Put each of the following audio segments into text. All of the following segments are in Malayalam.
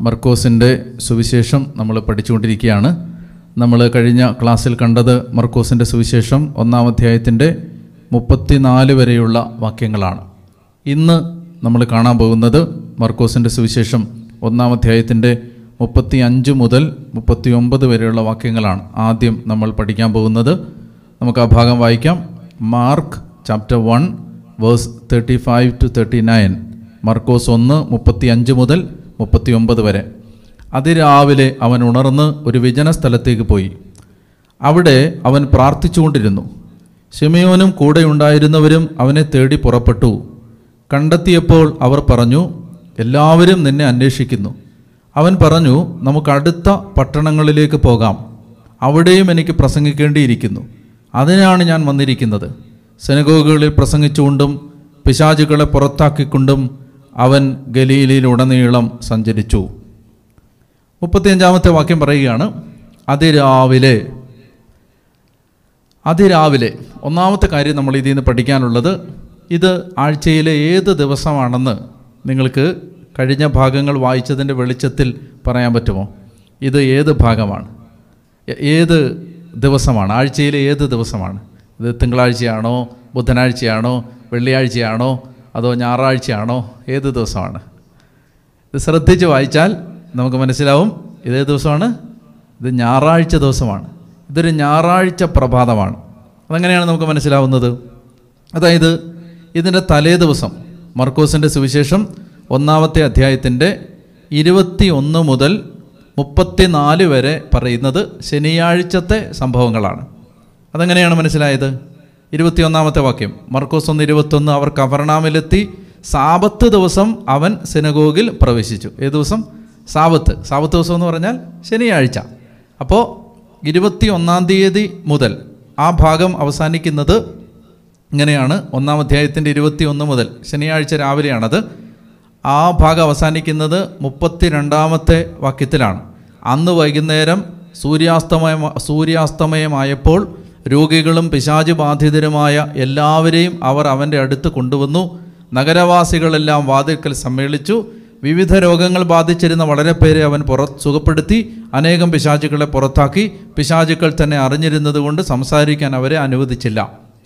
മർക്കോസിന്റെ സുവിശേഷം നമ്മൾ പഠിച്ചുകൊണ്ടിരിക്കുകയാണ്. നമ്മൾ കഴിഞ്ഞ ക്ലാസ്സിൽ കണ്ടത് മർക്കോസിന്റെ സുവിശേഷം ഒന്നാം അധ്യായത്തിന്റെ മുപ്പത്തിനാല് വരെയുള്ള വാക്യങ്ങളാണ്. ഇന്ന് നമ്മൾ കാണാൻ പോകുന്നത് മർക്കോസിന്റെ സുവിശേഷം ഒന്നാം അധ്യായത്തിന്റെ മുപ്പത്തി അഞ്ച് മുതൽ മുപ്പത്തി ഒമ്പത് വരെയുള്ള വാക്യങ്ങളാണ് ആദ്യം നമ്മൾ പഠിക്കാൻ പോകുന്നത്. നമുക്ക് ആ ഭാഗം വായിക്കാം. Mark chapter one verse thirty five to thirty nine. മർക്കോസ് ഒന്ന് മുപ്പത്തി അഞ്ച് മുതൽ മുപ്പത്തി ഒമ്പത് വരെ. അതിരാവിലെ അവൻ ഉണർന്ന് ഒരു വിജന സ്ഥലത്തേക്ക് പോയി. അവിടെ അവൻ പ്രാർത്ഥിച്ചുകൊണ്ടിരുന്നു. ഷിമയോനും കൂടെ ഉണ്ടായിരുന്നവരും അവനെ തേടി പുറപ്പെട്ടു. കണ്ടെത്തിയപ്പോൾ അവർ പറഞ്ഞു എല്ലാവരും നിന്നെ അന്വേഷിക്കുന്നു. അവൻ പറഞ്ഞു നമുക്ക് അടുത്ത പട്ടണങ്ങളിലേക്ക് പോകാം. അവിടെയും എനിക്ക് പ്രസംഗിക്കേണ്ടിയിരിക്കുന്നു. അതിനാണ് ഞാൻ വന്നിരിക്കുന്നത്. സെനഗോഗുകളിൽ പ്രസംഗിച്ചുകൊണ്ടും പിശാചുകളെ പുറത്താക്കിക്കൊണ്ടും അവൻ ഗലീലയിലുടനീളം സഞ്ചരിച്ചു. മുപ്പത്തിയഞ്ചാമത്തെ വാക്യം പറയുകയാണ് അതിരാവിലെ അതിരാവിലെ ഒന്നാമത്തെ കാര്യം നമ്മൾ ഇതിൽ നിന്ന് പഠിക്കാനുള്ളത് ഇത് ആഴ്ചയിലെ ഏത് ദിവസമാണെന്ന് നിങ്ങൾക്ക് കഴിഞ്ഞ ഭാഗങ്ങൾ വായിച്ചതിന്റെ വെളിച്ചത്തിൽ പറയാൻ പറ്റുമോ? ഇത് ഏത് ഭാഗമാണ്? ഏത് ദിവസമാണ്? ആഴ്ചയിലെ ഏത് ദിവസമാണ്? ഇത് തിങ്കളാഴ്ചയാണോ ബുധനാഴ്ചയാണോ വെള്ളിയാഴ്ചയാണോ അതോ ഞായറാഴ്ചയാണോ? ഏത് ദിവസമാണ്? ഇത് ശ്രദ്ധിച്ച് വായിച്ചാൽ നമുക്ക് മനസ്സിലാവും ഇതേ ദിവസമാണ് ഇത് ഞായറാഴ്ച ദിവസമാണ്. ഇതൊരു ഞായറാഴ്ച പ്രഭാതമാണ്. അതെങ്ങനെയാണ് നമുക്ക് മനസ്സിലാവുന്നത്? അതായത് ഇതിന്റെ തലേ ദിവസം മർക്കോസിന്റെ സുവിശേഷം ഒന്നാമത്തെ അധ്യായത്തിന്റെ ഇരുപത്തി ഒന്ന് മുതൽ മുപ്പത്തിനാല് വരെ പറയുന്നത് ശനിയാഴ്ചത്തെ സംഭവങ്ങളാണ്. അതെങ്ങനെയാണ് മനസ്സിലായത്? ഇരുപത്തിയൊന്നാമത്തെ വാക്യം. മർക്കോസ് ഒന്ന് ഇരുപത്തൊന്ന് അവർ കവർണാമിലെത്തി. സാപത്ത് ദിവസം അവൻ സിനഗോഗിൽ പ്രവേശിച്ചു. ഏത് ദിവസം? സാപത്ത് സാപത്ത് ദിവസം എന്ന് പറഞ്ഞാൽ ശനിയാഴ്ച. അപ്പോൾ ഇരുപത്തി ഒന്നാം തീയതി മുതൽ ആ ഭാഗം അവസാനിക്കുന്നത് ഇങ്ങനെയാണ്. ഒന്നാം അധ്യായത്തിന്റെ ഇരുപത്തി ഒന്ന് മുതൽ ശനിയാഴ്ച രാവിലെയാണത്. ആ ഭാഗം അവസാനിക്കുന്നത് മുപ്പത്തി രണ്ടാമത്തെ വാക്യത്തിലാണ്. അന്ന് വൈകുന്നേരം സൂര്യാസ്തമയ സൂര്യാസ്തമയമായപ്പോൾ രോഗികളും പിശാചു ബാധിതരുമായ എല്ലാവരെയും അവർ അവന്റെ അടുത്ത് കൊണ്ടുവന്നു. നഗരവാസികളെല്ലാം വാതിൽക്കൽ സമ്മേളിച്ചു. വിവിധ രോഗങ്ങൾ ബാധിച്ചിരുന്ന വളരെ പേരെ അവൻ പുറ സുഖപ്പെടുത്തി. അനേകം പിശാചുക്കളെ പുറത്താക്കി. പിശാചുക്കൾ തന്നെ അറിഞ്ഞിരുന്നത് കൊണ്ട് സംസാരിക്കാൻ അവരെ അനുവദിച്ചില്ല.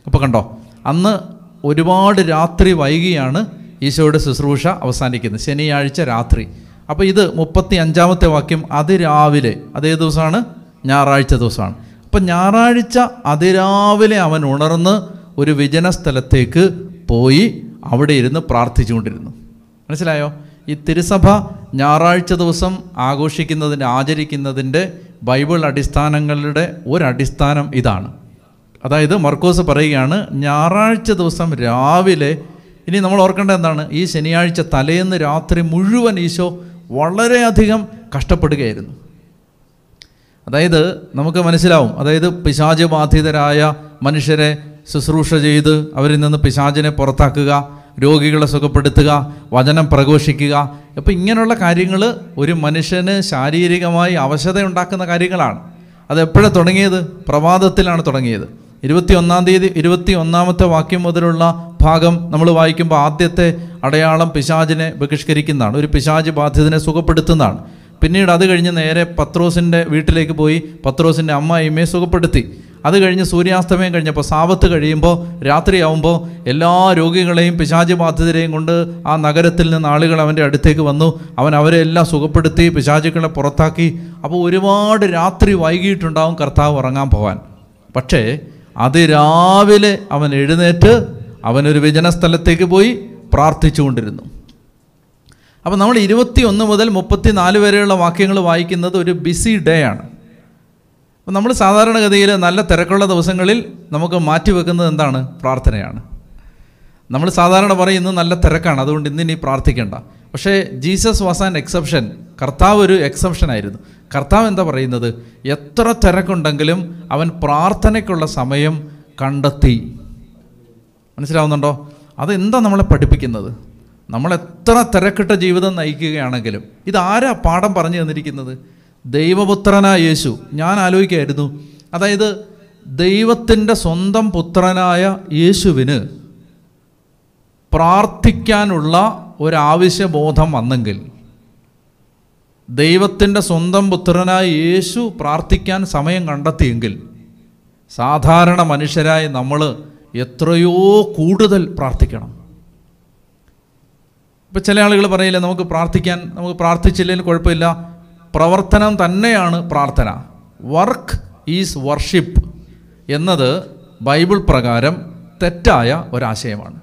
അപ്പോൾ കണ്ടോ അന്ന് ഒരുപാട് രാത്രി വൈകിയാണ് ഈശോയുടെ ശുശ്രൂഷ അവസാനിക്കുന്നത്. ശനിയാഴ്ച രാത്രി. അപ്പോൾ ഇത് മുപ്പത്തി അഞ്ചാമത്തെ വാക്യം അതിരാവിലെ അതേ ദിവസമാണ്? ഞായറാഴ്ച ദിവസമാണ്. അപ്പം ഞായറാഴ്ച അതിരാവിലെ അവൻ ഉണർന്ന് ഒരു വിജന സ്ഥലത്തേക്ക് പോയി അവിടെ ഇരുന്ന് പ്രാർത്ഥിച്ചുകൊണ്ടിരുന്നു. മനസ്സിലായോ? ഈ തിരുസഭ ഞായറാഴ്ച ദിവസം ആഘോഷിക്കുന്നതിന്റെ ആചരിക്കുന്നതിന്റെ ബൈബിൾ അടിസ്ഥാനങ്ങളുടെ ഒരടിസ്ഥാനം ഇതാണ്. അതായത് മർക്കോസ് പറയുകയാണ് ഞായറാഴ്ച ദിവസം രാവിലെ ഇനി നമ്മൾ ഓർക്കേണ്ട എന്താണ്? ഈ ശനിയാഴ്ച തലേന്ന് രാത്രി മുഴുവൻ ഈശോ വളരെയധികം കഷ്ടപ്പെടുകയായിരുന്നു. അതായത് നമുക്ക് മനസ്സിലാവും. അതായത് പിശാജ് ബാധിതരായ മനുഷ്യരെ ശുശ്രൂഷ ചെയ്ത് അവരിൽ നിന്ന് പിശാചിനെ പുറത്താക്കുക രോഗികളെ സുഖപ്പെടുത്തുക വചനം പ്രഘോഷിക്കുക. അപ്പോൾ ഇങ്ങനെയുള്ള കാര്യങ്ങൾ ഒരു മനുഷ്യന് ശാരീരികമായി അവശത ഉണ്ടാക്കുന്ന കാര്യങ്ങളാണ്. അത് എപ്പോഴാണ് തുടങ്ങിയത്? പ്രഭാതത്തിലാണ് തുടങ്ങിയത്. ഇരുപത്തി ഒന്നാം തീയതി ഇരുപത്തി ഒന്നാമത്തെ വാക്യം മുതലുള്ള ഭാഗം നമ്മൾ വായിക്കുമ്പോൾ ആദ്യത്തെ അടയാളം പിശാചിനെ ബഹിഷ്കരിക്കുന്നതാണ്. ഒരു പിശാജ് ബാധിതനെ സുഖപ്പെടുത്തുന്നതാണ്. പിന്നീട് അത് കഴിഞ്ഞ് നേരെ പത്രോസിന്റെ വീട്ടിലേക്ക് പോയി പത്രോസിന്റെ അമ്മായിമ്മയെ സുഖപ്പെടുത്തി. അത് കഴിഞ്ഞ് സൂര്യാസ്തമയം കഴിഞ്ഞപ്പോൾ സാപത്ത് കഴിയുമ്പോൾ രാത്രിയാവുമ്പോൾ എല്ലാ രോഗികളെയും പിശാചി ബാധിതരെയും കൊണ്ട് ആ നഗരത്തിൽ നിന്ന് ആളുകൾ അവന്റെ അടുത്തേക്ക് വന്നു. അവൻ അവരെ എല്ലാം സുഖപ്പെടുത്തി പിശാചുക്കളെ പുറത്താക്കി. അപ്പോൾ ഒരുപാട് രാത്രി വൈകിയിട്ടുണ്ടാവും കർത്താവ് ഉറങ്ങാൻ പോവാൻ. പക്ഷേ അതിരാവിലെ അവൻ എഴുന്നേറ്റ് അവനൊരു വിജന സ്ഥലത്തേക്ക് പോയി പ്രാർത്ഥിച്ചുകൊണ്ടിരുന്നു. അപ്പോൾ നമ്മൾ ഇരുപത്തി ഒന്ന് മുതൽ മുപ്പത്തി നാല് വരെയുള്ള വാക്യങ്ങൾ വായിക്കുന്നത് ഒരു ബിസി ഡേ ആണ്. അപ്പോൾ നമ്മൾ സാധാരണഗതിയിൽ നല്ല തിരക്കുള്ള ദിവസങ്ങളിൽ നമുക്ക് മാറ്റിവെക്കുന്നത് എന്താണ്? പ്രാർത്ഥനയാണ്. നമ്മൾ സാധാരണ പറയും ഇന്ന് നല്ല തിരക്കാണ് അതുകൊണ്ട് ഇന്നിനി പ്രാർത്ഥിക്കേണ്ട. പക്ഷേ ജീസസ് വാസ് ആൻ എക്സെപ്ഷൻ കർത്താവ് ഒരു എക്സെപ്ഷൻ ആയിരുന്നു. കർത്താവ് എന്താ പറയുന്നത്? എത്ര തിരക്കുണ്ടെങ്കിലും അവൻ പ്രാർത്ഥനയ്ക്കുള്ള സമയം കണ്ടെത്തി. മനസ്സിലാവുന്നുണ്ടോ? അതെന്താ നമ്മളെ പഠിപ്പിക്കുന്നത്? നമ്മൾ എത്ര തിരക്കിട്ട ജീവിതം നയിക്കുകയാണെങ്കിലും ഇതാരാ പാഠം പറഞ്ഞു തന്നിരിക്കുന്നത്? ദൈവപുത്രനായ യേശു. ഞാൻ ആലോചിക്കായിരുന്നു അതായത് ദൈവത്തിന്റെ സ്വന്തം പുത്രനായ യേശുവിന് പ്രാർത്ഥിക്കാനുള്ള ഒരാവശ്യബോധം വന്നെങ്കിൽ ദൈവത്തിന്റെ സ്വന്തം പുത്രനായ യേശു പ്രാർത്ഥിക്കാൻ സമയം കണ്ടെത്തിയെങ്കിൽ സാധാരണ മനുഷ്യരായ നമ്മൾ എത്രയോ കൂടുതൽ പ്രാർത്ഥിക്കണം. ഇപ്പം ചില ആളുകൾ പറയില്ല നമുക്ക് പ്രാർത്ഥിക്കാൻ നമുക്ക് പ്രാർത്ഥിച്ചില്ലെങ്കിൽ കുഴപ്പമില്ല. പ്രവർത്തനം തന്നെയാണ് പ്രാർത്ഥന. വർക്ക് ഈസ് വർഷിപ്പ് എന്നത് ബൈബിൾ പ്രകാരം തെറ്റായ ഒരാശയമാണ്.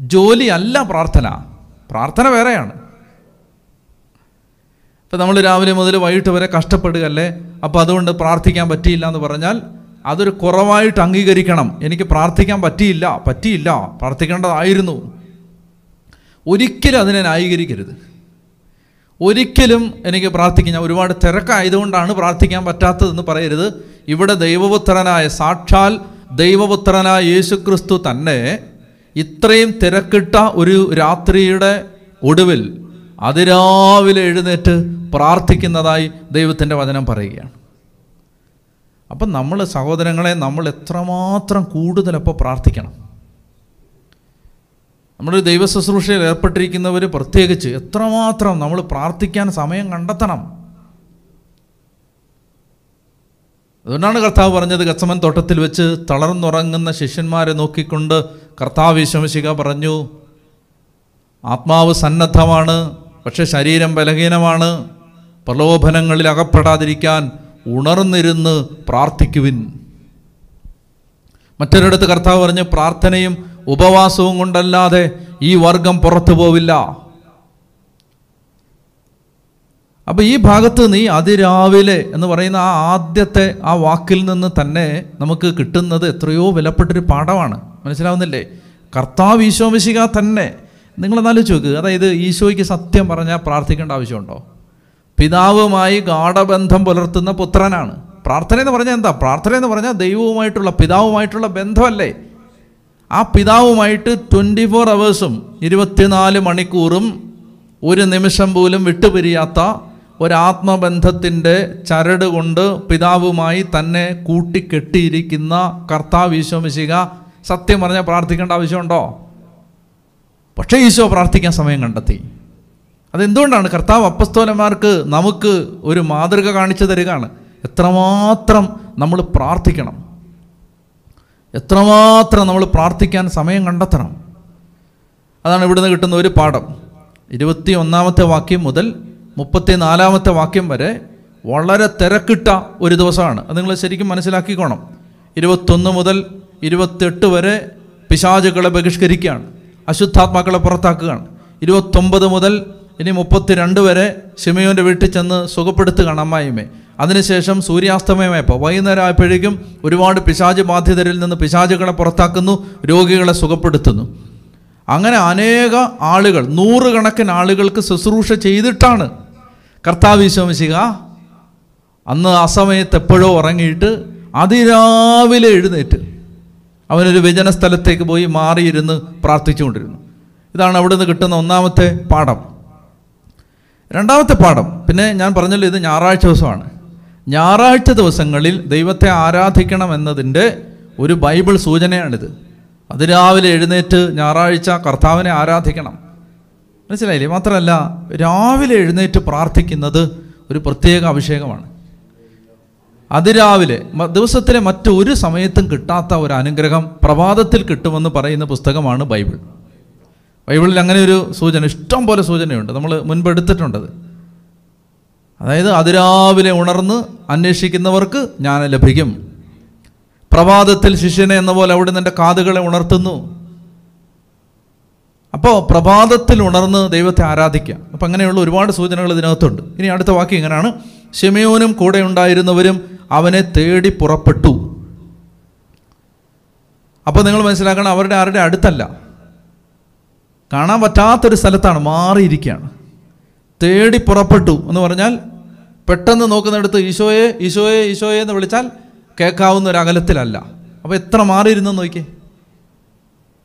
ജോലിയല്ല പ്രാർത്ഥന. പ്രാർത്ഥന വേറെയാണ്. ഇപ്പം നമ്മൾ രാവിലെ മുതൽ വൈകിട്ട് വരെ കഷ്ടപ്പെടുകയല്ലേ? അപ്പോൾ അതുകൊണ്ട് പ്രാർത്ഥിക്കാൻ പറ്റിയില്ല എന്ന് പറഞ്ഞാൽ അതൊരു കുറവായിട്ട് അംഗീകരിക്കണം. എനിക്ക് പ്രാർത്ഥിക്കാൻ പറ്റിയില്ല പറ്റിയില്ല. പ്രാർത്ഥിക്കേണ്ടതായിരുന്നു. ഒരിക്കലും അതിനെ ന്യായീകരിക്കരുത്. ഒരിക്കലും എനിക്ക് പ്രാർത്ഥിക്കാൻ ഒരുപാട് തിരക്കായതുകൊണ്ടാണ് പ്രാർത്ഥിക്കാൻ പറ്റാത്തതെന്ന് പറയരുത്. ഇവിടെ ദൈവപുത്രനായ സാക്ഷാൽ ദൈവപുത്രനായ യേശുക്രിസ്തു തന്നെ ഇത്രയും തിരക്കിട്ട ഒരു രാത്രിയുടെ ഒടുവിൽ അതിരാവിലെ എഴുന്നേറ്റ് പ്രാർത്ഥിക്കുന്നതായി ദൈവത്തിന്റെ വചനം പറയുകയാണ്. അപ്പം നമ്മൾ സഹോദരങ്ങളെ നമ്മൾ എത്രമാത്രം കൂടുതലപ്പോൾ പ്രാർത്ഥിക്കണം. നമ്മൾ ദൈവ ശുശ്രൂഷയിൽ ഏർപ്പെട്ടിരിക്കുന്നവർ പ്രത്യേകിച്ച് എത്രമാത്രം നമ്മൾ പ്രാർത്ഥിക്കാൻ സമയം കണ്ടെത്തണം. അതുകൊണ്ടാണ് കർത്താവ് പറഞ്ഞത് കച്ചമൻ തോട്ടത്തിൽ വെച്ച് തളർന്നുറങ്ങുന്ന ശിഷ്യന്മാരെ നോക്കിക്കൊണ്ട് കർത്താവ് വിശ്വസിക പറഞ്ഞു ആത്മാവ് സന്നദ്ധമാണ് പക്ഷെ ശരീരം ബലഹീനമാണ് പ്രലോഭനങ്ങളിൽ അകപ്പെടാതിരിക്കാൻ ഉണർന്നിരുന്ന് പ്രാർത്ഥിക്കുവിൻ. മറ്റൊരിടത്ത് കർത്താവ് പറഞ്ഞ് പ്രാർത്ഥനയും ഉപവാസവും കൊണ്ടല്ലാതെ ഈ വർഗം പുറത്തു പോവില്ല. അപ്പോൾ ഈ ഭാഗത്ത് നീ അതിരാവിലെ എന്ന് പറയുന്ന ആ ആദ്യത്തെ ആ വാക്കിൽ നിന്ന് തന്നെ നമുക്ക് കിട്ടുന്നത് എത്രയോ വിലപ്പെട്ടൊരു പാഠമാണ്. മനസ്സിലാവുന്നില്ലേ? കർത്താവ് ഈശോമിശിക തന്നെ. നിങ്ങളെന്നാലും ചോദിക്കുക അതായത് ഈശോയ്ക്ക് സത്യം പറഞ്ഞാൽ പ്രാർത്ഥിക്കേണ്ട ആവശ്യമുണ്ടോ? പിതാവുമായി ഗാഠബന്ധം പുലർത്തുന്ന പുത്രനാണ്. പ്രാർത്ഥന എന്ന് പറഞ്ഞാൽ എന്താ? പ്രാർത്ഥന എന്ന് പറഞ്ഞാൽ ദൈവവുമായിട്ടുള്ള പിതാവുമായിട്ടുള്ള ബന്ധമല്ലേ? ആ പിതാവുമായിട്ട് ട്വന്റി ഫോർ അവേഴ്സും ഇരുപത്തിനാല് മണിക്കൂറും ഒരു നിമിഷം പോലും വിട്ടുപിരിയാത്ത ഒരാത്മബന്ധത്തിന്റെ ചരട് കൊണ്ട് പിതാവുമായി തന്നെ കൂട്ടിക്കെട്ടിയിരിക്കുന്ന കർത്താവ് ഈശോമിശിക സത്യം പറഞ്ഞാൽ പ്രാർത്ഥിക്കേണ്ട ആവശ്യമുണ്ടോ? പക്ഷേ ഈശോ പ്രാർത്ഥിക്കാൻ സമയം കണ്ടെത്തി. അതെന്തുകൊണ്ടാണ്? കർത്താവ് അപ്പസ്തോലന്മാർക്ക് നമുക്ക് ഒരു മാതൃക കാണിച്ചു തരികയാണ്. എത്രമാത്രം നമ്മൾ പ്രാർത്ഥിക്കണം. എത്രമാത്രം നമ്മൾ പ്രാർത്ഥിക്കാൻ സമയം കണ്ടെത്തണം. അതാണ് ഇവിടുന്ന് കിട്ടുന്ന ഒരു പാഠം. ഇരുപത്തി ഒന്നാമത്തെ വാക്യം മുതൽ മുപ്പത്തി നാലാമത്തെ വാക്യം വരെ വളരെ തിരക്കിട്ട ഒരു ദിവസമാണ്. അത് നിങ്ങൾ ശരിക്കും മനസ്സിലാക്കിക്കോണം. ഇരുപത്തൊന്ന് മുതൽ ഇരുപത്തെട്ട് വരെ പിശാചുകളെ ബഹിഷ്കരിക്കുകയാണ്. അശുദ്ധാത്മാക്കളെ പുറത്താക്കുകയാണ്. ഇരുപത്തൊമ്പത് മുതൽ ഇനി മുപ്പത്തിരണ്ട് വരെ ഷിമയോന്റെ വീട്ടിൽ ചെന്ന് സുഖപ്പെടുത്തുകയാണ് അമ്മായിമ്മേ അതിനുശേഷം സൂര്യാസ്തമയമായപ്പോൾ വൈകുന്നേരം ആയപ്പോഴേക്കും ഒരുപാട് പിശാജ് ബാധിതരിൽ നിന്ന് പിശാചുകളെ പുറത്താക്കുന്നു രോഗികളെ സുഖപ്പെടുത്തുന്നു. അങ്ങനെ അനേക ആളുകൾ നൂറുകണക്കിന് ആളുകൾക്ക് ശുശ്രൂഷ ചെയ്തിട്ടാണ് കർത്താവ് വിശ്വസിക അന്ന് ആ സമയത്ത് എപ്പോഴോ ഉറങ്ങിയിട്ട് അതിരാവിലെ എഴുന്നേറ്റ് അവനൊരു വ്യജന സ്ഥലത്തേക്ക് പോയി മാറിയിരുന്ന് പ്രാർത്ഥിച്ചുകൊണ്ടിരുന്നു. ഇതാണ് അവിടെ നിന്ന് കിട്ടുന്ന ഒന്നാമത്തെ പാഠം. രണ്ടാമത്തെ പാഠം പിന്നെ ഞാൻ പറഞ്ഞല്ലോ ഇത് ഞായറാഴ്ച ദിവസമാണ്. ഞായറാഴ്ച ദിവസങ്ങളിൽ ദൈവത്തെ ആരാധിക്കണം എന്നതിന്റെ ഒരു ബൈബിൾ സൂചനയാണിത്. അതിരാവിലെ എഴുന്നേറ്റ് ഞായറാഴ്ച കർത്താവിനെ ആരാധിക്കണം. മനസ്സിലായില്ലേ? മാത്രമല്ല രാവിലെ എഴുന്നേറ്റ് പ്രാർത്ഥിക്കുന്നത് ഒരു പ്രത്യേക അഭിഷേകമാണ്. അതിരാവിലെ ദിവസത്തിലെ മറ്റൊരു സമയത്തും കിട്ടാത്ത ഒരു അനുഗ്രഹം പ്രഭാതത്തിൽ കിട്ടുമെന്ന് പറയുന്ന പുസ്തകമാണ് ബൈബിൾ. ബൈബിളിൽ അങ്ങനെ ഒരു സൂചന ഇഷ്ടം പോലെ സൂചനയുണ്ട്. നമ്മൾ മുൻപ് എടുത്തിട്ടുണ്ടത്. അതായത് അതിരാവിലെ ഉണർന്ന് അന്വേഷിക്കുന്നവർക്ക് ജ്ഞാനം ലഭിക്കും. പ്രഭാതത്തിൽ ശിഷ്യനെ എന്ന പോലെ അവിടെ എന്റെ കാതുകളെ ഉണർത്തുന്നു. അപ്പോൾ പ്രഭാതത്തിൽ ഉണർന്ന് ദൈവത്തെ ആരാധിക്കുക. അപ്പം അങ്ങനെയുള്ള ഒരുപാട് സൂചനകൾ ഇതിനകത്തുണ്ട്. ഇനി അടുത്ത വാക്യം ഇങ്ങനെയാണ്. ഷിമയോനും കൂടെ ഉണ്ടായിരുന്നവരും അവനെ തേടി പുറപ്പെട്ടു. അപ്പോൾ നിങ്ങൾ മനസ്സിലാക്കണം അവരുടെ ആരുടെ അടുത്തല്ല. കാണാൻ പറ്റാത്തൊരു സ്ഥലത്താണ് മാറിയിരിക്കുകയാണ്. തേടി പുറപ്പെട്ടു എന്ന് പറഞ്ഞാൽ പെട്ടെന്ന് നോക്കുന്നിടത്ത് ഈശോയെ ഈശോയെ ഈശോയെ എന്ന് വിളിച്ചാൽ കേൾക്കാവുന്ന ഒരു അകലത്തിലല്ല. അപ്പോൾ എത്ര മാറിയിരുന്നെന്ന് നോക്കിയേ.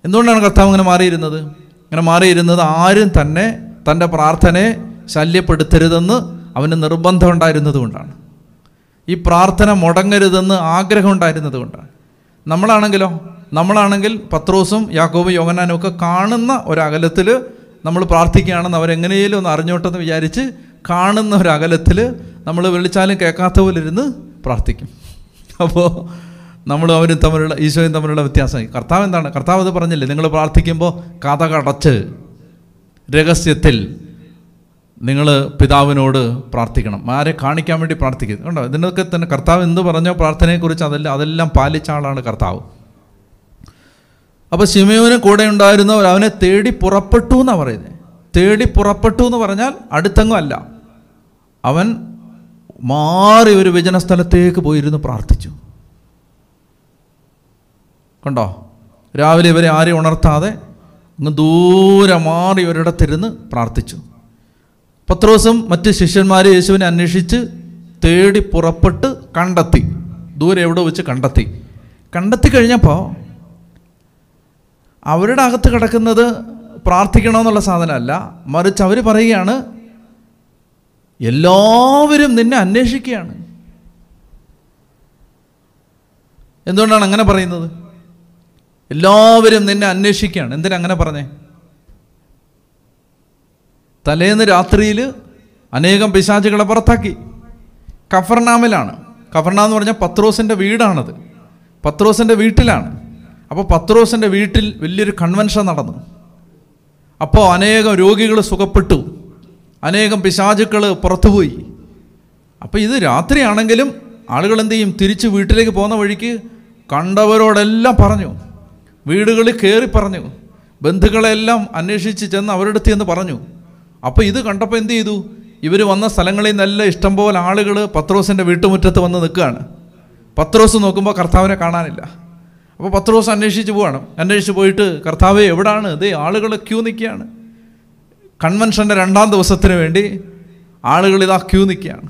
എന്തുകൊണ്ടാണ് കർത്താവ് ഇങ്ങനെ മാറിയിരുന്നത്? ഇങ്ങനെ മാറിയിരുന്നത് ആരും തന്നെ തന്റെ പ്രാർത്ഥനയെ ശല്യപ്പെടുത്തരുതെന്ന് അവന് നിർബന്ധം ഉണ്ടായിരുന്നത് കൊണ്ടാണ്. ഈ പ്രാർത്ഥന മുടങ്ങരുതെന്ന് ആഗ്രഹം ഉണ്ടായിരുന്നത് കൊണ്ടാണ്. നമ്മളാണെങ്കിലോ നമ്മളാണെങ്കിൽ പത്രോസും യാക്കോബും യോഗനാനും ഒക്കെ കാണുന്ന ഒരകലത്തിൽ നമ്മൾ പ്രാർത്ഥിക്കുകയാണെന്ന് അവരെങ്ങനെയും ഒന്ന് അറിഞ്ഞോട്ടെന്ന് വിചാരിച്ച് കാണുന്ന ഒരു അകലത്തിൽ നമ്മൾ വിളിച്ചാലും കേൾക്കാത്ത പോലെ ഇരുന്ന് പ്രാർത്ഥിക്കും. അപ്പോൾ നമ്മൾ അവരും തമ്മിലുള്ള ഈശോയും തമ്മിലുള്ള വ്യത്യാസം. കർത്താവ് എന്താണ്? കർത്താവ് അത് പറഞ്ഞില്ലേ? നിങ്ങൾ പ്രാർത്ഥിക്കുമ്പോൾ കഥ കഥകടച്ച് രഹസ്യത്തിൽ നിങ്ങൾ പിതാവിനോട് പ്രാർത്ഥിക്കണം. ആരെ കാണിക്കാൻ വേണ്ടി പ്രാർത്ഥിക്കുന്നു കണ്ടോ? ഇതിനൊക്കെ തന്നെ കർത്താവ് എന്ത് പറഞ്ഞോ പ്രാർത്ഥനയെക്കുറിച്ച് അതെല്ലാം അതെല്ലാം പാലിച്ച ആളാണ് കർത്താവ്. അപ്പോൾ ശിമയോന് കൂടെ ഉണ്ടായിരുന്നവർ അവനെ തേടി പുറപ്പെട്ടു എന്നാണ് പറയുന്നത് തേടി പുറപ്പെട്ടു എന്ന് പറഞ്ഞാൽ അടുത്തെങ്ങും അല്ല. അവൻ മാറി ഒരു വിജന സ്ഥലത്തേക്ക് പോയിരുന്ന് പ്രാർത്ഥിച്ചു. കണ്ടോ? രാവിലെ ഇവരെ ആരെയും ഉണർത്താതെ അങ്ങ് ദൂരെ മാറി ഒരിടത്തിരുന്ന് പ്രാർത്ഥിച്ചു. പത്രോസും മറ്റ് ശിഷ്യന്മാരെ യേശുവിനെ അന്വേഷിച്ച് തേടി പുറപ്പെട്ട് കണ്ടെത്തി. ദൂരെ എവിടെ വെച്ച് കണ്ടെത്തി. കണ്ടെത്തി കഴിഞ്ഞപ്പോൾ അവരുടെ അകത്ത് കിടക്കുന്നത് പ്രാർത്ഥിക്കണമെന്നുള്ള സാധനമല്ല. മറിച്ച് അവർ പറയുകയാണ് എല്ലാവരും നിന്നെ അന്വേഷിക്കുകയാണ്. എന്തുകൊണ്ടാണ് അങ്ങനെ പറയുന്നത്? എല്ലാവരും നിന്നെ അന്വേഷിക്കുകയാണ്. എന്തിനാ അങ്ങനെ പറഞ്ഞേ? തലേന്ന് രാത്രിയിൽ അനേകം പിശാചുകളെ പുറത്താക്കി. കഫർനാമിലാണ്. കഫർനാം എന്ന് പറഞ്ഞാൽ പത്രോസിന്റെ വീടാണത്. പത്രോസിന്റെ വീട്ടിലാണ്. അപ്പോൾ പത്രോസിന്റെ വീട്ടിൽ വലിയൊരു കൺവെൻഷൻ നടന്നു. അപ്പോൾ അനേകം രോഗികൾ സുഖപ്പെട്ടു. അനേകം പിശാചുക്കൾ പുറത്തുപോയി. അപ്പോൾ ഇത് രാത്രിയാണെങ്കിലും ആളുകൾ എന്ത് ചെയ്യും? തിരിച്ച് വീട്ടിലേക്ക് പോകുന്ന വഴിക്ക് കണ്ടവരോടെല്ലാം പറഞ്ഞു. വീടുകളിൽ കയറി പറഞ്ഞു. ബന്ധുക്കളെല്ലാം അന്വേഷിച്ച് ചെന്ന് അവരുടെ അടുത്ത് ചെന്ന് പറഞ്ഞു. അപ്പോൾ ഇത് കണ്ടപ്പോൾ എന്ത് ചെയ്തു? ഇവർ വന്ന സ്ഥലങ്ങളിൽ നിന്നെല്ലാം ഇഷ്ടംപോലെ ആളുകൾ പത്രോസിന്റെ വീട്ടുമുറ്റത്ത് വന്ന് നിൽക്കുകയാണ്. പത്രോസ് നോക്കുമ്പോൾ കർത്താവിനെ കാണാനില്ല. അപ്പോൾ പത്ത് ദിവസം അന്വേഷിച്ച് പോവാണ്. അന്വേഷിച്ച് പോയിട്ട് കർത്താവ് എവിടാണ്? ഇതേ ആളുകൾ ക്യൂ നിൽക്കുകയാണ്. കൺവെൻഷന്റെ രണ്ടാം ദിവസത്തിന് വേണ്ടി ആളുകൾ ഇതാ ക്യൂ നിൽക്കുകയാണ്.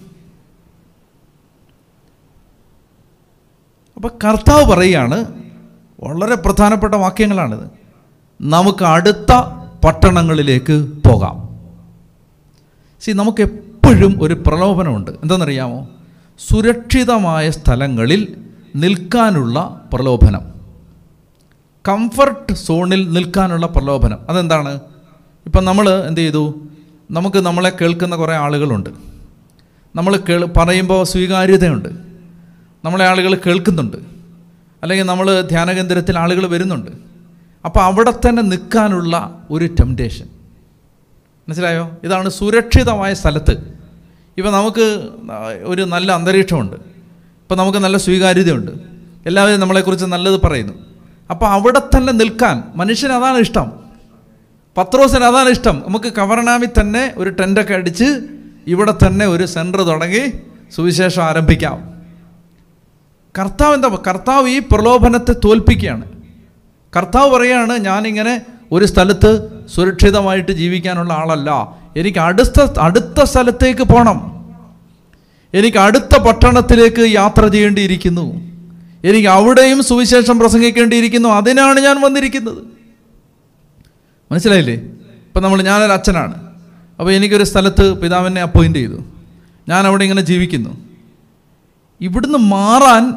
അപ്പോൾ കർത്താവ് പറയുകയാണ് വളരെ പ്രധാനപ്പെട്ട വാക്യങ്ങളാണിത്. നമുക്ക് അടുത്ത പട്ടണങ്ങളിലേക്ക് പോകാം. സി നമുക്ക് എപ്പോഴും ഒരു പ്രലോഭനമുണ്ട്. എന്താണെന്നറിയാമോ? സുരക്ഷിതമായ സ്ഥലങ്ങളിൽ നിൽക്കാനുള്ള പ്രലോഭനം. കംഫർട്ട് സോണിൽ നിൽക്കാനുള്ള പ്രലോഭനം. അതെന്താണ്? ഇപ്പം നമ്മൾ എന്ത് ചെയ്തു? നമുക്ക് നമ്മളെ കേൾക്കുന്ന കുറേ ആളുകളുണ്ട്. നമ്മൾ കേൾ പറയുമ്പോൾ സ്വീകാര്യതയുണ്ട്. നമ്മളെ ആളുകൾ കേൾക്കുന്നുണ്ട്. അല്ലെങ്കിൽ നമ്മൾ ധ്യാനകേന്ദ്രത്തിൽ ആളുകൾ വരുന്നുണ്ട്. അപ്പോൾ അവിടെ തന്നെ നിൽക്കാനുള്ള ഒരു ടെംപ്റ്റേഷൻ മനസ്സിലായോ? ഇതാണ് സുരക്ഷിതമായ സ്ഥലത്ത്. ഇപ്പം നമുക്ക് ഒരു നല്ല അന്തരീക്ഷമുണ്ട്. ഇപ്പം നമുക്ക് നല്ല സ്വീകാര്യതയുണ്ട്. എല്ലാവരും നമ്മളെക്കുറിച്ച് നല്ലത് പറയുന്നു. അപ്പോൾ അവിടെ തന്നെ നിൽക്കാൻ മനുഷ്യന് അതാണ് ഇഷ്ടം. പത്രോസിന് അതാണ് ഇഷ്ടം. നമുക്ക് കവർണാമി തന്നെ ഒരു ടെന്റൊക്കെ അടിച്ച് ഇവിടെ തന്നെ ഒരു സെന്റർ തുടങ്ങി സുവിശേഷം ആരംഭിക്കാം. കർത്താവ് എന്താ കർത്താവ് ഈ പ്രലോഭനത്തെ തോൽപ്പിക്കുകയാണ്. കർത്താവ് പറയാണ് ഞാനിങ്ങനെ ഒരു സ്ഥലത്ത് സുരക്ഷിതമായിട്ട് ജീവിക്കാനുള്ള ആളല്ല. എനിക്ക് അടുത്ത അടുത്ത സ്ഥലത്തേക്ക് പോകണം എനിക്ക് അടുത്ത പട്ടണത്തിലേക്ക് യാത്ര ചെയ്യേണ്ടിയിരിക്കുന്നു. എനിക്ക് അവിടെയും സുവിശേഷം പ്രസംഗിക്കേണ്ടിയിരിക്കുന്നു. അതിനാണ് ഞാൻ വന്നിരിക്കുന്നത്. മനസ്സിലായില്ലേ? ഇപ്പം നമ്മൾ ഞാനൊരു അച്ഛനാണ്. അപ്പോൾ എനിക്കൊരു സ്ഥലത്ത് പിതാവിനെ അപ്പോയിന്റ് ചെയ്തു. ഞാൻ അവിടെ ഇങ്ങനെ ജീവിക്കുന്നു. ഇവിടുന്ന് മാറാൻ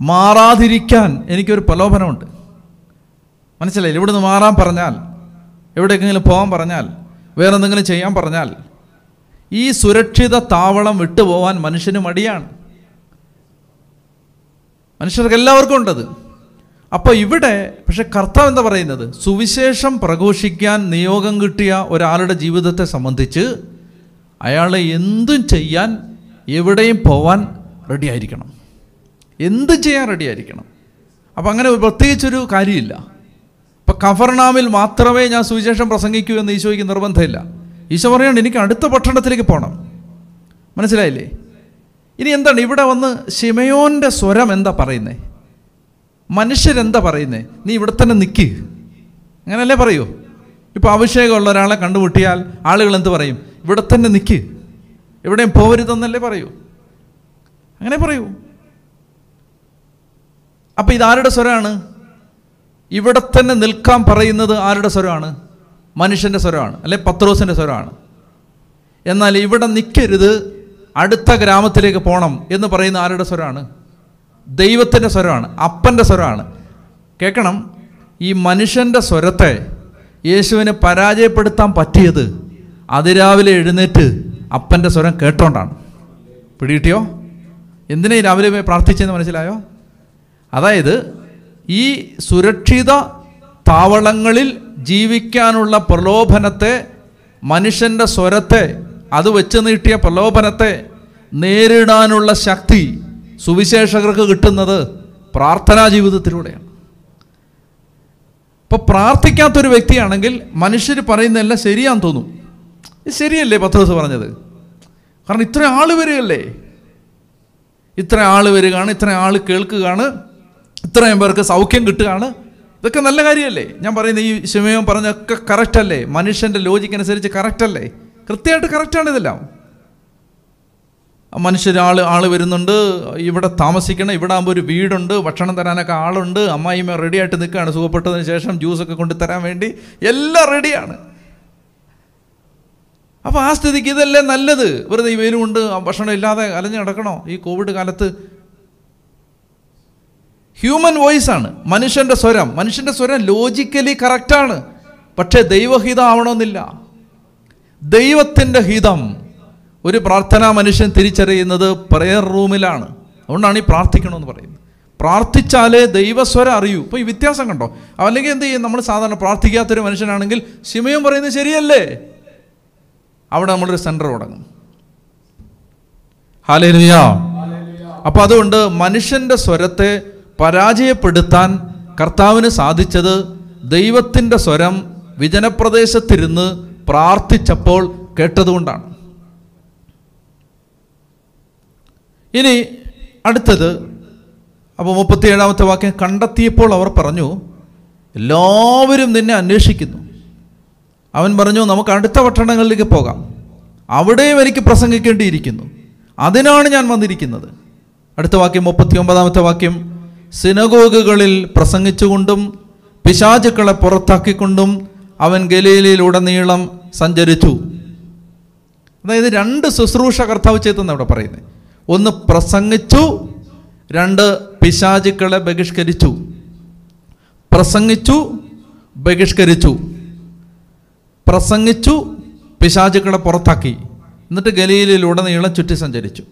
മാറാതിരിക്കാൻ എനിക്കൊരു പ്രലോഭനമുണ്ട്. മനസ്സിലായില്ല? ഇവിടുന്ന് മാറാൻ പറഞ്ഞാൽ എവിടേക്കെങ്കിലും പോകാൻ പറഞ്ഞാൽ വേറെ എന്തെങ്കിലും ചെയ്യാൻ പറഞ്ഞാൽ ഈ സുരക്ഷിത താവളം വിട്ടുപോകാൻ മനുഷ്യന് മടിയാണ്. മനുഷ്യർക്ക് എല്ലാവർക്കും ഉണ്ടത്. അപ്പോൾ ഇവിടെ പക്ഷെ കർത്താവ് എന്താ പറയുന്നത്? സുവിശേഷം പ്രഘോഷിക്കാൻ നിയോഗം കിട്ടിയ ഒരാളുടെ ജീവിതത്തെ സംബന്ധിച്ച് അയാളെ എന്തും ചെയ്യാൻ എവിടെയും പോവാൻ റെഡി ആയിരിക്കണം. എന്തും ചെയ്യാൻ റെഡി ആയിരിക്കണം. അപ്പം അങ്ങനെ പ്രത്യേകിച്ചൊരു കാര്യമില്ല. ഇപ്പം കഫർനാമിൽ മാത്രമേ ഞാൻ സുവിശേഷം പ്രസംഗിക്കൂ എന്ന് ഈശോയ്ക്ക് നിർബന്ധമില്ല. ഈശോ പറയാണ് എനിക്ക് അടുത്ത പട്ടണത്തിലേക്ക് പോകണം മനസ്സിലായില്ലേ? ഇനി എന്താണ്? ഇവിടെ വന്ന് ഷിമയോന്റെ സ്വരം എന്താ പറയുന്നേ? മനുഷ്യരെന്താ പറയുന്നേ? നീ ഇവിടെ തന്നെ നിൽക്ക് അങ്ങനല്ലേ പറയൂ? ഇപ്പോൾ അഭിഷേകമുള്ള ഒരാളെ കണ്ടുമുട്ടിയാൽ ആളുകൾ എന്ത് പറയും? ഇവിടെ തന്നെ നിൽക്ക് എവിടെയും പോകരുതെന്നല്ലേ പറയൂ? അങ്ങനെ പറയൂ. അപ്പോൾ ഇതാരുടെ സ്വരമാണ്? ഇവിടെ തന്നെ നിൽക്കാൻ പറയുന്നത് ആരുടെ സ്വരമാണ്? മനുഷ്യന്റെ സ്വരമാണ്. അല്ലെ പത്രോസിന്റെ സ്വരമാണ്. എന്നാൽ ഇവിടെ നിൽക്കരുത് അടുത്ത ഗ്രാമത്തിലേക്ക് പോകണം എന്ന് പറയുന്ന ആരുടെ സ്വരമാണ് ദൈവത്തിന്റെ സ്വരമാണ് അപ്പന്റെ സ്വരമാണ് കേൾക്കണം ഈ മനുഷ്യന്റെ സ്വരത്തെ യേശുവിനെ പരാജയപ്പെടുത്താൻ പറ്റിയത് അതിരാവിലെ എഴുന്നേറ്റ് അപ്പന്റെ സ്വരം കേട്ടോണ്ടാണ്. പിടികിട്ടിയോ? എന്തിനാ രാവിലെ പ്രാർത്ഥിച്ചെന്ന് മനസ്സിലായോ? അതായത് ഈ സുരക്ഷിത താവളങ്ങളിൽ ജീവിക്കാനുള്ള പ്രലോഭനത്തെ മനുഷ്യന്റെ സ്വരത്തെ അത് വെച്ച് നീട്ടിയ പ്രലോഭനത്തെ നേരിടാനുള്ള ശക്തി സുവിശേഷകർക്ക് കിട്ടുന്നത് പ്രാർത്ഥനാ ജീവിതത്തിലൂടെയാണ്. ഇപ്പോൾ പ്രാർത്ഥിക്കാത്തൊരു വ്യക്തിയാണെങ്കിൽ മനുഷ്യർ പറയുന്നതെല്ലാം ശരിയാന്ന് തോന്നും. ഇത് ശരിയല്ലേ പത്ത് ദിവസം പറഞ്ഞത്? കാരണം ഇത്ര ആൾ വരികയല്ലേ? ഇത്ര ആൾ വരികയാണ് ഇത്ര ആൾ കേൾക്കുകയാണ് ഇത്രയും പേർക്ക് സൗഖ്യം കിട്ടുകയാണ്. ഇതൊക്കെ നല്ല കാര്യമല്ലേ? ഞാൻ പറയുന്ന ഈ ശിമയം പറഞ്ഞൊക്കെ കറക്റ്റ് അല്ലേ? മനുഷ്യന്റെ ലോജിക്കനുസരിച്ച് കറക്റ്റ് അല്ലേ? കൃത്യമായിട്ട് കറക്റ്റാണ് ഇതെല്ലാം. മനുഷ്യർ ആൾ വരുന്നുണ്ട് ഇവിടെ താമസിക്കണം ഇവിടെ ആകുമ്പോൾ ഒരു വീടുണ്ട് ഭക്ഷണം തരാനൊക്കെ ആളുണ്ട് അമ്മായിമ്മ റെഡിയായിട്ട് നിൽക്കുകയാണ്. സുഖപ്പെട്ടതിന് ശേഷം ജ്യൂസൊക്കെ കൊണ്ട് തരാൻ വേണ്ടി എല്ലാം റെഡിയാണ് അപ്പോൾ ആ സ്ഥിതിക്ക് ഇതല്ലേ നല്ലത്? വെറുതെ ഈ വെയിലുമുണ്ട് ഭക്ഷണം ഇല്ലാതെ അലഞ്ഞു നടക്കണോ? ഈ കോവിഡ് കാലത്ത് ഹ്യൂമൻ വോയിസ് ആണ് മനുഷ്യന്റെ സ്വരം. മനുഷ്യന്റെ സ്വരം ലോജിക്കലി കറക്റ്റാണ് പക്ഷേ ദൈവഹിതം ആവണമെന്നില്ല ദൈവത്തിന്റെ ഹിതം ഒരു പ്രാർത്ഥനാ മനുഷ്യൻ തിരിച്ചറിയുന്നത് പ്രെയർ റൂമിലാണ് അതുകൊണ്ടാണ് ഈ പ്രാർത്ഥിക്കണമെന്ന് പറയുന്നത്. പ്രാർത്ഥിച്ചാലേ ദൈവസ്വരം അറിയൂ. ഇപ്പോൾ ഈ വ്യത്യാസം കണ്ടോ? അല്ലെങ്കിൽ എന്ത് ചെയ്യും? നമ്മൾ സാധാരണ പ്രാർത്ഥിക്കാത്തൊരു മനുഷ്യനാണെങ്കിൽ ശിമയം പറയുന്നത് ശരിയല്ലേ? അവിടെ നമ്മളൊരു സെന്റർ തുടങ്ങും. ഹാലേലുയാ അപ്പം അതുകൊണ്ട് മനുഷ്യന്റെ സ്വരത്തെ പരാജയപ്പെടുത്താൻ കർത്താവിന് സാധിച്ചത് ദൈവത്തിന്റെ സ്വരം വിജനപ്രദേശത്തിരുന്ന് പ്രാർത്ഥിച്ചപ്പോൾ കേട്ടതുകൊണ്ടാണ്. ഇനി അടുത്തത് അപ്പോൾ മുപ്പത്തിയേഴാമത്തെ വാക്യം കണ്ടെത്തിയപ്പോൾ അവർ പറഞ്ഞു എല്ലാവരും നിന്നെ അന്വേഷിക്കുന്നു. അവൻ പറഞ്ഞു നമുക്ക് അടുത്ത പട്ടണങ്ങളിലേക്ക് പോകാം. അവിടെയും എനിക്ക് പ്രസംഗിക്കേണ്ടിയിരിക്കുന്നു. അതിനാണ് ഞാൻ വന്നിരിക്കുന്നത്. അടുത്ത വാക്യം മുപ്പത്തി ഒമ്പതാമത്തെ വാക്യം സിനഗോഗുകളിൽ പ്രസംഗിച്ചുകൊണ്ടും പിശാചുക്കളെ പുറത്താക്കിക്കൊണ്ടും അവൻ ഗലീലയിലുടനീളം സഞ്ചരിച്ചു. അതായത് രണ്ട് ശുശ്രൂഷ കർത്താവ് ചെയ്തെന്ന് അവിടെ പറയുന്നത്. ഒന്ന് പ്രസംഗിച്ചു രണ്ട് പിശാചുക്കളെ ബഹിഷ്കരിച്ചു. പ്രസംഗിച്ചു ബഹിഷ്കരിച്ചു. പ്രസംഗിച്ചു പിശാചുക്കളെ പുറത്താക്കി. എന്നിട്ട് ഗലീലയിലുടനീളം ചുറ്റി സഞ്ചരിച്ചു.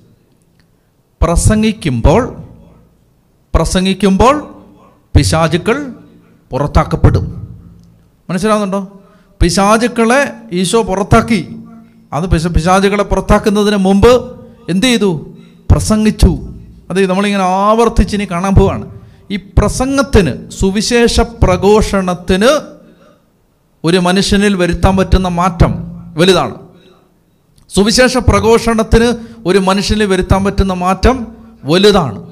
പ്രസംഗിക്കുമ്പോൾ പ്രസംഗിക്കുമ്പോൾ പിശാചുക്കൾ പുറത്താക്കപ്പെടും. മനസ്സിലാവുന്നുണ്ടോ? പിശാചുക്കളെ ഈശോ പുറത്താക്കി. അത് പിശ പിശാചുക്കളെ പുറത്താക്കുന്നതിന് മുമ്പ് എന്ത് ചെയ്തു? പ്രസംഗിച്ചു. അത് നമ്മളിങ്ങനെ ആവർത്തിച്ചിനി കാണാൻ പോവാണ്. ഈ പ്രസംഗത്തിന് സുവിശേഷ പ്രഘോഷണത്തിന് ഒരു മനുഷ്യനിൽ വരുത്താൻ പറ്റുന്ന മാറ്റം വലുതാണ്. സുവിശേഷ പ്രഘോഷണത്തിന് ഒരു മനുഷ്യനിൽ വരുത്താൻ പറ്റുന്ന മാറ്റം വലുതാണ്.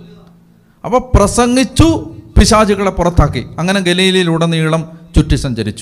അപ്പോൾ പ്രസംഗിച്ചു പിശാചുകളെ പുറത്താക്കി. അങ്ങനെ ഗലീലയിലുടനീളം ചുറ്റി സഞ്ചരിച്ചു.